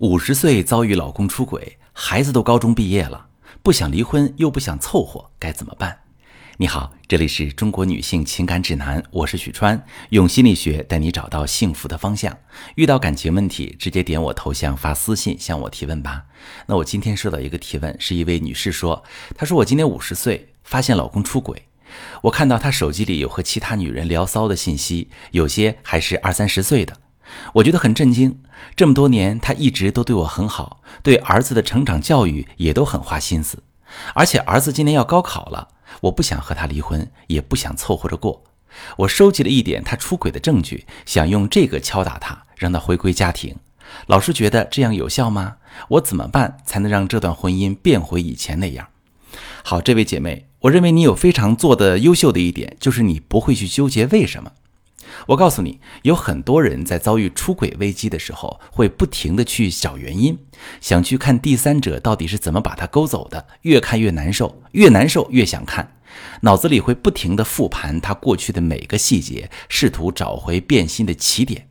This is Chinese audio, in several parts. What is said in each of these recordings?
五十岁遭遇老公出轨，孩子都高中毕业了，不想离婚又不想凑合，该怎么办？你好，这里是中国女性情感指南，我是许川，用心理学带你找到幸福的方向。遇到感情问题，直接点我头像发私信向我提问吧。那我今天收到一个提问，是一位女士说，她说我今年五十岁，发现老公出轨，我看到他手机里有和其他女人聊骚的信息，有些还是二三十岁的。我觉得很震惊，这么多年他一直都对我很好，对儿子的成长教育也都很花心思，而且儿子今年要高考了，我不想和他离婚，也不想凑合着过。我收集了一点他出轨的证据，想用这个敲打他，让他回归家庭。老师觉得这样有效吗？我怎么办才能让这段婚姻变回以前那样？好，这位姐妹，我认为你有非常做的优秀的一点，就是你不会去纠结为什么。我告诉你，有很多人在遭遇出轨危机的时候，会不停的去找原因，想去看第三者到底是怎么把他勾走的，越看越难受，越难受越想看，脑子里会不停的复盘他过去的每个细节，试图找回变心的起点，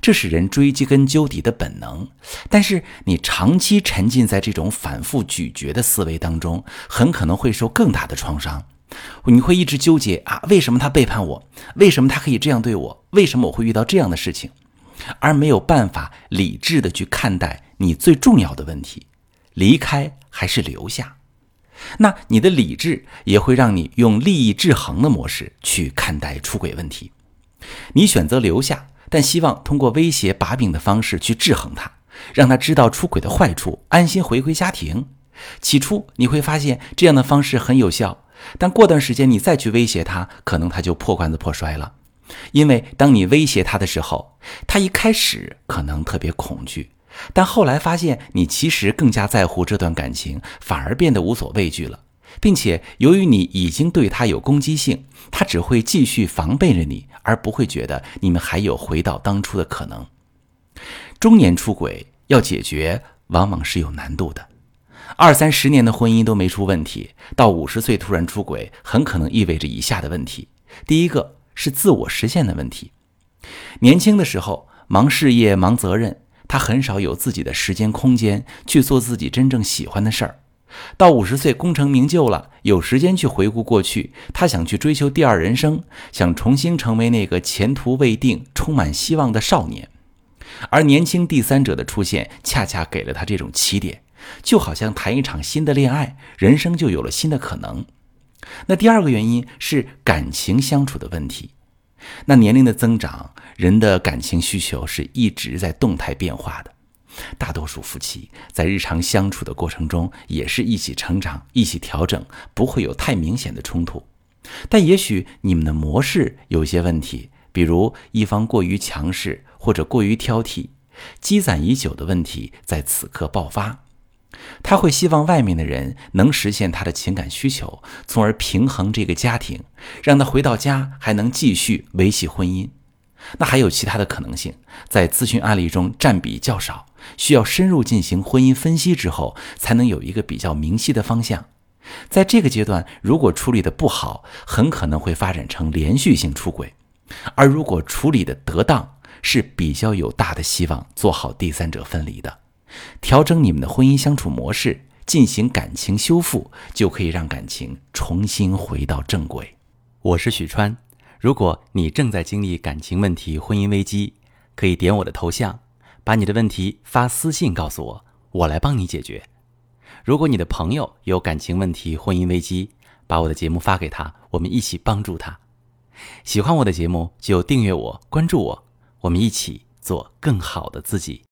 这是人追击根究底的本能。但是你长期沉浸在这种反复咀嚼的思维当中，很可能会受更大的创伤。你会一直纠结啊？为什么他背叛我？为什么他可以这样对我？为什么我会遇到这样的事情？而没有办法理智的去看待你最重要的问题：离开还是留下？那你的理智也会让你用利益制衡的模式去看待出轨问题。你选择留下，但希望通过威胁把柄的方式去制衡他，让他知道出轨的坏处，安心回归家庭。起初你会发现这样的方式很有效。但过段时间你再去威胁他，可能他就破罐子破摔了。因为当你威胁他的时候，他一开始可能特别恐惧，但后来发现你其实更加在乎这段感情，反而变得无所畏惧了，并且由于你已经对他有攻击性，他只会继续防备着你，而不会觉得你们还有回到当初的可能。中年出轨要解决，往往是有难度的。二三十年的婚姻都没出问题，到五十岁突然出轨，很可能意味着以下的问题：第一个是自我实现的问题。年轻的时候忙事业、忙责任，他很少有自己的时间、空间去做自己真正喜欢的事儿。到五十岁功成名就了，有时间去回顾过去，他想去追求第二人生，想重新成为那个前途未定、充满希望的少年。而年轻第三者的出现，恰恰给了他这种起点。就好像谈一场新的恋爱，人生就有了新的可能。那第二个原因是感情相处的问题。那年龄的增长，人的感情需求是一直在动态变化的。大多数夫妻在日常相处的过程中，也是一起成长、一起调整，不会有太明显的冲突。但也许你们的模式有些问题，比如一方过于强势或者过于挑剔，积攒已久的问题在此刻爆发。他会希望外面的人能实现他的情感需求，从而平衡这个家庭，让他回到家还能继续维系婚姻。那还有其他的可能性，在咨询案例中占比较少，需要深入进行婚姻分析之后，才能有一个比较明晰的方向。在这个阶段，如果处理的不好，很可能会发展成连续性出轨；而如果处理的得当，是比较有大的希望做好第三者分离的。调整你们的婚姻相处模式，进行感情修复，就可以让感情重新回到正轨。我是许川，如果你正在经历感情问题、婚姻危机，可以点我的头像，把你的问题发私信告诉我，我来帮你解决。如果你的朋友有感情问题、婚姻危机，把我的节目发给他，我们一起帮助他。喜欢我的节目就订阅我、关注我，我们一起做更好的自己。